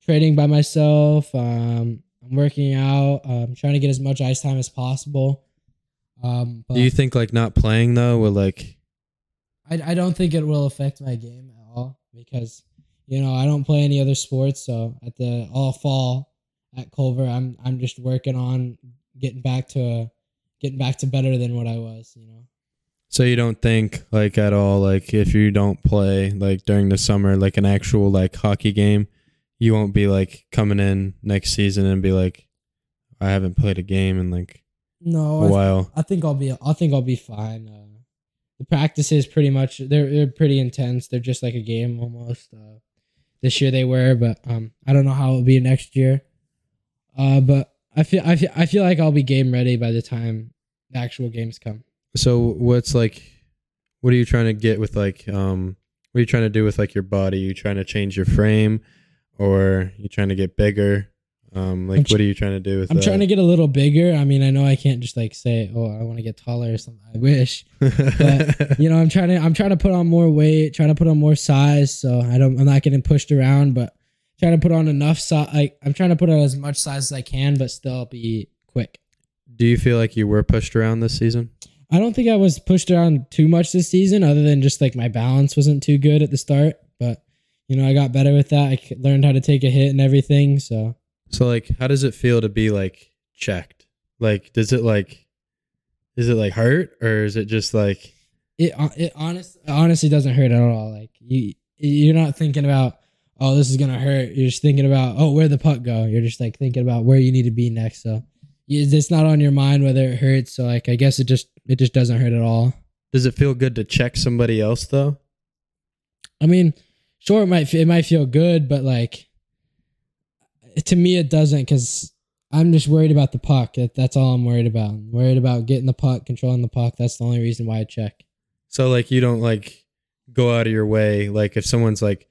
trading by myself. Um, I'm working out. Uh, I'm trying to get as much ice time as possible. Um, but Do you think like not playing though will like? I, I don't think it will affect my game at all because you know I don't play any other sports. So at the all fall at Culver, I'm I'm just working on getting back to getting back to better than what I was. You know. So you don't think like at all like if you don't play like during the summer like an actual like hockey game, you won't be like coming in next season and be like, I haven't played a game and like No, a I, while. I think I'll be I think I'll be fine. Uh, the practices pretty much they're they're pretty intense. They're just like a game almost. Uh, this year they were, but um, I don't know how it'll be next year. Uh, but I feel I feel I feel like I'll be game ready by the time the actual games come. So what's like what are you trying to get with like um what are you trying to do with like your body? you trying to change your frame or you trying to get bigger? Um like tr- what are you trying to do with I'm that? trying to get a little bigger. I mean, I know I can't just like say, "Oh, I want to get taller" or something. I wish, but you know, I'm trying to I'm trying to put on more weight, trying to put on more size, so I don't I'm not getting pushed around, but trying to put on enough size. Like I'm trying to put on as much size as I can, but still be quick. do you feel like you were pushed around this season? I don't think I was pushed around too much this season, other than just like my balance wasn't too good at the start. But you know, I got better with that. I learned how to take a hit and everything. So So like how does it feel to be like checked? Like does it like is it like hurt or is it just like it uh, it honest honestly doesn't hurt at all. Like you you're not thinking about oh this is gonna hurt. You're just thinking about oh where the puck go. You're just like thinking about where you need to be next. So it's not on your mind whether it hurts. So like I guess it just it just doesn't hurt at all. Does it feel good to check somebody else though? I mean, sure, it might it might feel good, but like to me, it doesn't because I'm just worried about the puck. That, that's all I'm worried about. I'm worried about getting the puck, controlling the puck. That's the only reason why I check. So like you don't like go out of your way. Like if someone's like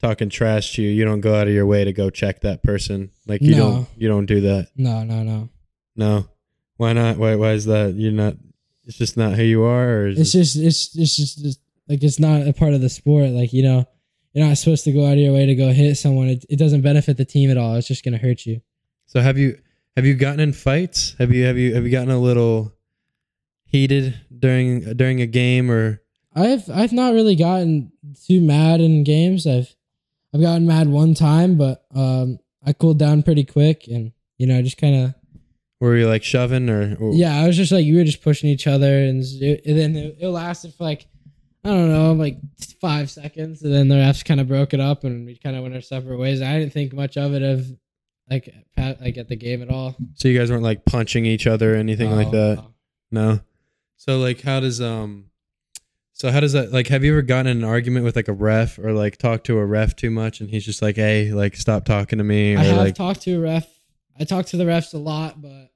talking trash to you, you don't go out of your way to go check that person. Like you No. don't you don't do that. No, no, no. No. Why not? Why why is that? You're not it's just not who you are or It's it- just it's it's just, just like it's not a part of the sport. Like you know, you're not supposed to go out of your way to go hit someone. It, it doesn't benefit the team at all. It's just gonna hurt you. So have you have you gotten in fights? Have you have you have you gotten a little heated during during a game or I've I've not really gotten too mad in games. I've I've gotten mad one time, but um I cooled down pretty quick and you know just kind of were you like shoving or, or yeah. I was just like you were just pushing each other, and, it, and then it, it lasted for like I don't know like five seconds, and then the refs kind of broke it up, and we kind of went our separate ways. I didn't think much of it of like pat, like at the game at all. so you guys weren't like punching each other or anything like that? no. No. So like how does um so how does that like have you ever gotten in an argument with like a ref or like talked to a ref too much and he's just like, Hey, like stop talking to me or I have like talked to a ref. I talk to the refs a lot, but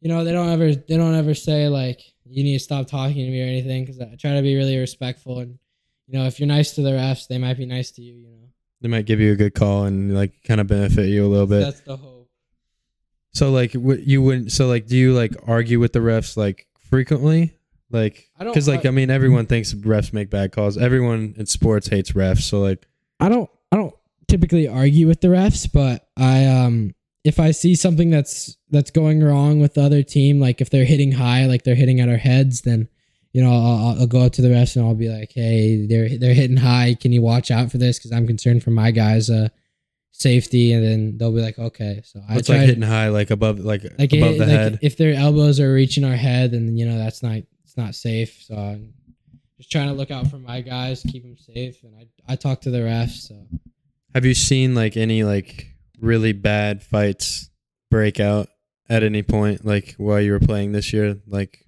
you know they don't ever they don't ever say like you need to stop talking to me or anything because I try to be really respectful and you know if you're nice to the refs, they might be nice to you. You know, they might give you a good call and like kind of benefit you a little bit. that's the hope. So like what you wouldn't so like do you like argue with the refs like frequently? Like I don't- cuz like I- I mean everyone thinks refs make bad calls. Everyone in sports hates refs. So like I don't I don't typically argue with the refs, but I um if I see something that's that's going wrong with the other team, like if they're hitting high, like they're hitting at our heads, then you know I'll, I'll go up to the refs and I'll be like, hey, they're they're hitting high. Can you watch out for this? Because I'm concerned for my guys' uh, safety. And then they'll be like, okay. So I it's like hitting high like above like, like, above it- the like head. if their elbows are reaching our head, then you know that's not it's not safe. So I'm just trying to look out for my guys, keep them safe, and I I talk to the refs. So. Have you seen like any like really bad fights break out at any point like while you were playing this year? Like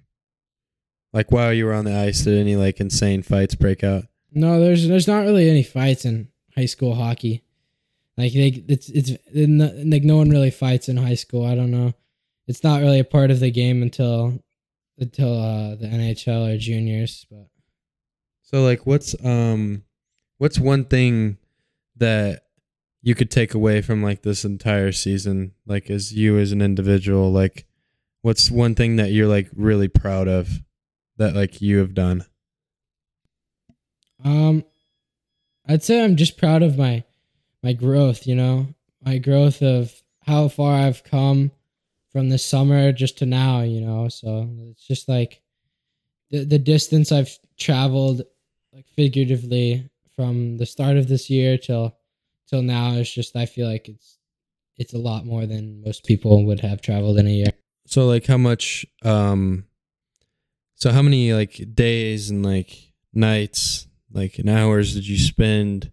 like while you were on the ice, did any like insane fights break out? No, there's there's not really any fights in high school hockey. Like they, it's it's like no one really fights in high school. I don't know. It's not really a part of the game until until uh, the NHL or juniors. But So like what's um what's one thing that you could take away from like this entire season like as you as an individual like what's one thing that you're like really proud of that like you have done? um, I'd say I'm just proud of my my growth. You know, my growth of how far I've come from the summer just to now. You know, so it's just like the the distance I've traveled, like figuratively, from the start of this year till till now it's just I feel like it's it's a lot more than most people would have traveled in a year. So like how much um so how many like days and like nights like and hours did you spend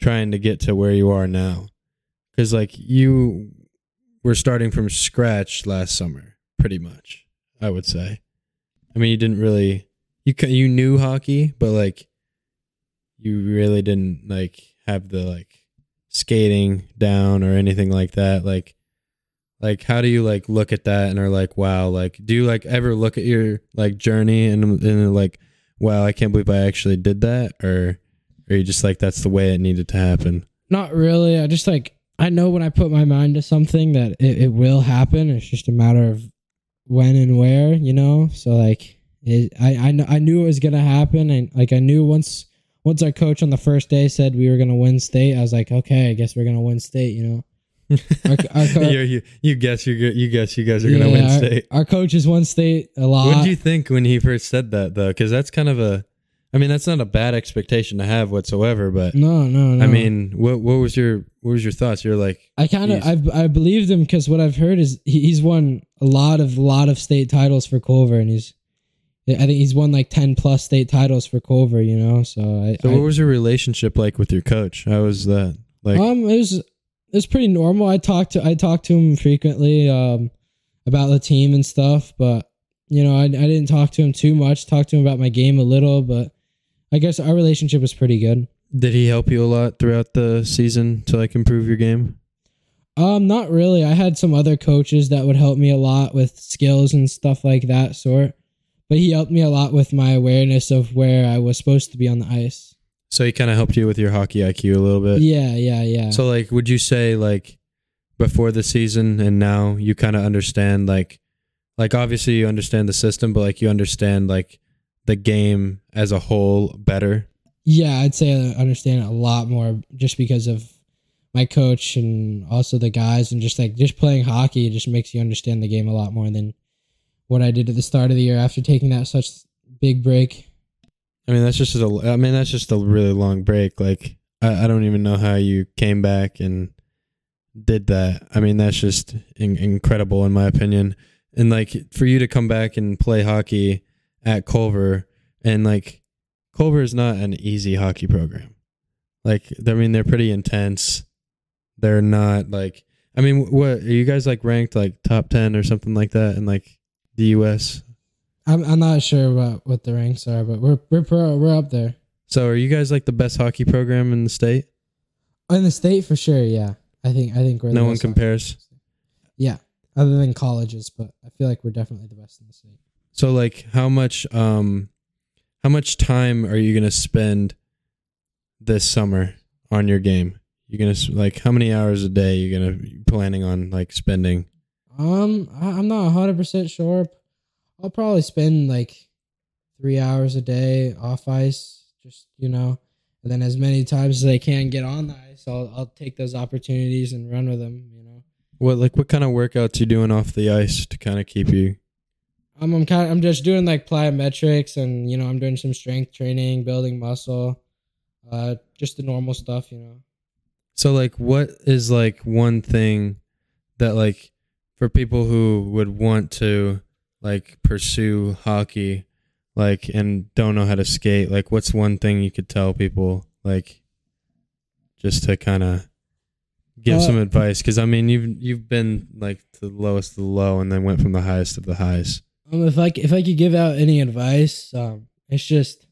trying to get to where you are now? Cuz like you were starting from scratch last summer pretty much, I would say. I mean, you didn't really you you knew hockey, but like you really didn't like have the like skating down or anything like that like like how do you like look at that and are like wow like do you like ever look at your like journey and and like wow i can't believe i actually did that or are you just like that's the way it needed to happen Not really. I just like I know when I put my mind to something that it, it will happen. It's just a matter of when and where, you know. So like it, I I I knew it was gonna happen, and like I knew once once our coach on the first day said we were gonna win state, I was like, okay, I guess we're gonna win state, you know. Our, our, co- you, you, you guess you you guess you guys are gonna Yeah, win our- state Our coach has won state a lot. what did you think when he first said that though because that's kind of a i mean that's not a bad expectation to have whatsoever but no, no, no. i mean what what was your what was your thoughts you're like I kind of I I believed him because what I've heard is he, he's won a lot of lot of state titles for Culver, and he's I think he's won like ten plus state titles for Culver. You know, so I, so I what was your relationship like with your coach how was that like um it was it was pretty normal. I talked to I talked to him frequently um about the team and stuff, but You know, I, I didn't talk to him too much. Talked to him about my game a little, but I guess our relationship was pretty good. Did he help you a lot throughout the season to like improve your game? Um, not really. I had some other coaches that would help me a lot with skills and stuff like that sort. But he helped me a lot with my awareness of where I was supposed to be on the ice. So he kind of helped you with your hockey IQ a little bit. Yeah, yeah, yeah. So like, would you say like before the season and now you kind of understand like, like obviously you understand the system, but like you understand like the game as a whole better. yeah, I'd say I understand a lot more just because of my coach and also the guys and just like just playing hockey just makes you understand the game a lot more than what I did at the start of the year after taking that such big break. I mean, that's just a. I mean, that's just a really long break. Like, I, I don't even know how you came back and did that. I mean, that's just in, incredible in my opinion. And like for you to come back and play hockey at Culver, and like Culver is not an easy hockey program. Like, I mean, they're pretty intense. They're not like. I mean, what are you guys like ranked like top ten or something like that And like the U.S. I'm I'm not sure about what the ranks are, but we're we're pro, we're up there So, are you guys like the best hockey program in the state? in the state for sure. Yeah, I think I think we're the No one compares. Yeah, other than colleges, but I feel like we're definitely the best in the state. So like how much um how much time are you going to spend this summer on your game? You're to like how many hours a day you're to planning on like spending? Um, I, I'm not hundred percent sure. I'll probably spend like three hours a day off ice, just you know, and then as many times as I can get on the ice, I'll I'll take those opportunities and run with them. You know, What like what kind of workouts you doing off the ice to kind of keep you I'm I'm kind of, I'm just doing like plyometrics and you know I'm doing some strength training, building muscle, uh, just the normal stuff. You know. So like what is like one thing that like for people who would want to like pursue hockey like and don't know how to skate like what's one thing you could tell people like just to kind of give Uh, some advice cuz I mean you've you've been like to the lowest of the low and then went from the highest of the highs. Um, if I if I could give out any advice, um, it's just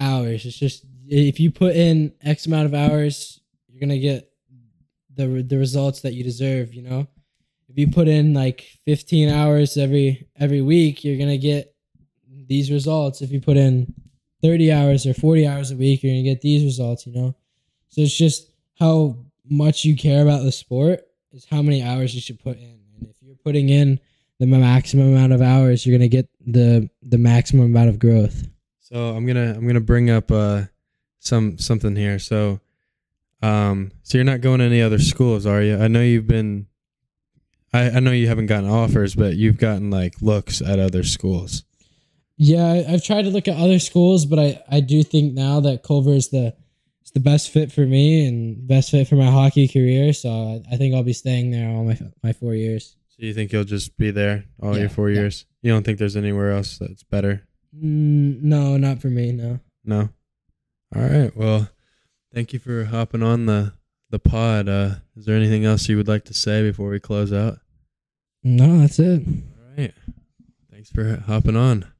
hours. It's just if you put in X amount of hours, you're gonna get the the results that you deserve. You know, if you put in like 15 hours every every week, you're gonna get these results. If you put in 30 hours or 40 hours a week, you're gonna get these results. You know, so it's just how much you care about the sport is how many hours you should put in, and if you're putting in the maximum amount of hours, you're gonna get the the maximum amount of growth. So I'm gonna I'm gonna bring up uh some something here. So um so you're not going to any other schools, are you? I know you've been I, I know you haven't gotten offers, but you've gotten like looks at other schools. Yeah, I- I've tried to look at other schools, but I I do think now that Culver is the is the best fit for me and best fit for my hockey career. So I, I think I'll be staying there all my my four years. So you think you'll just be there all Yeah, your four yeah. years? You don't think there's anywhere else that's better? Mm, no, not for me. No. No. All right. Well, thank you for hopping on the the pod. Uh is there anything else you would like to say before we close out? No, that's it. All right. Thanks for hopping on.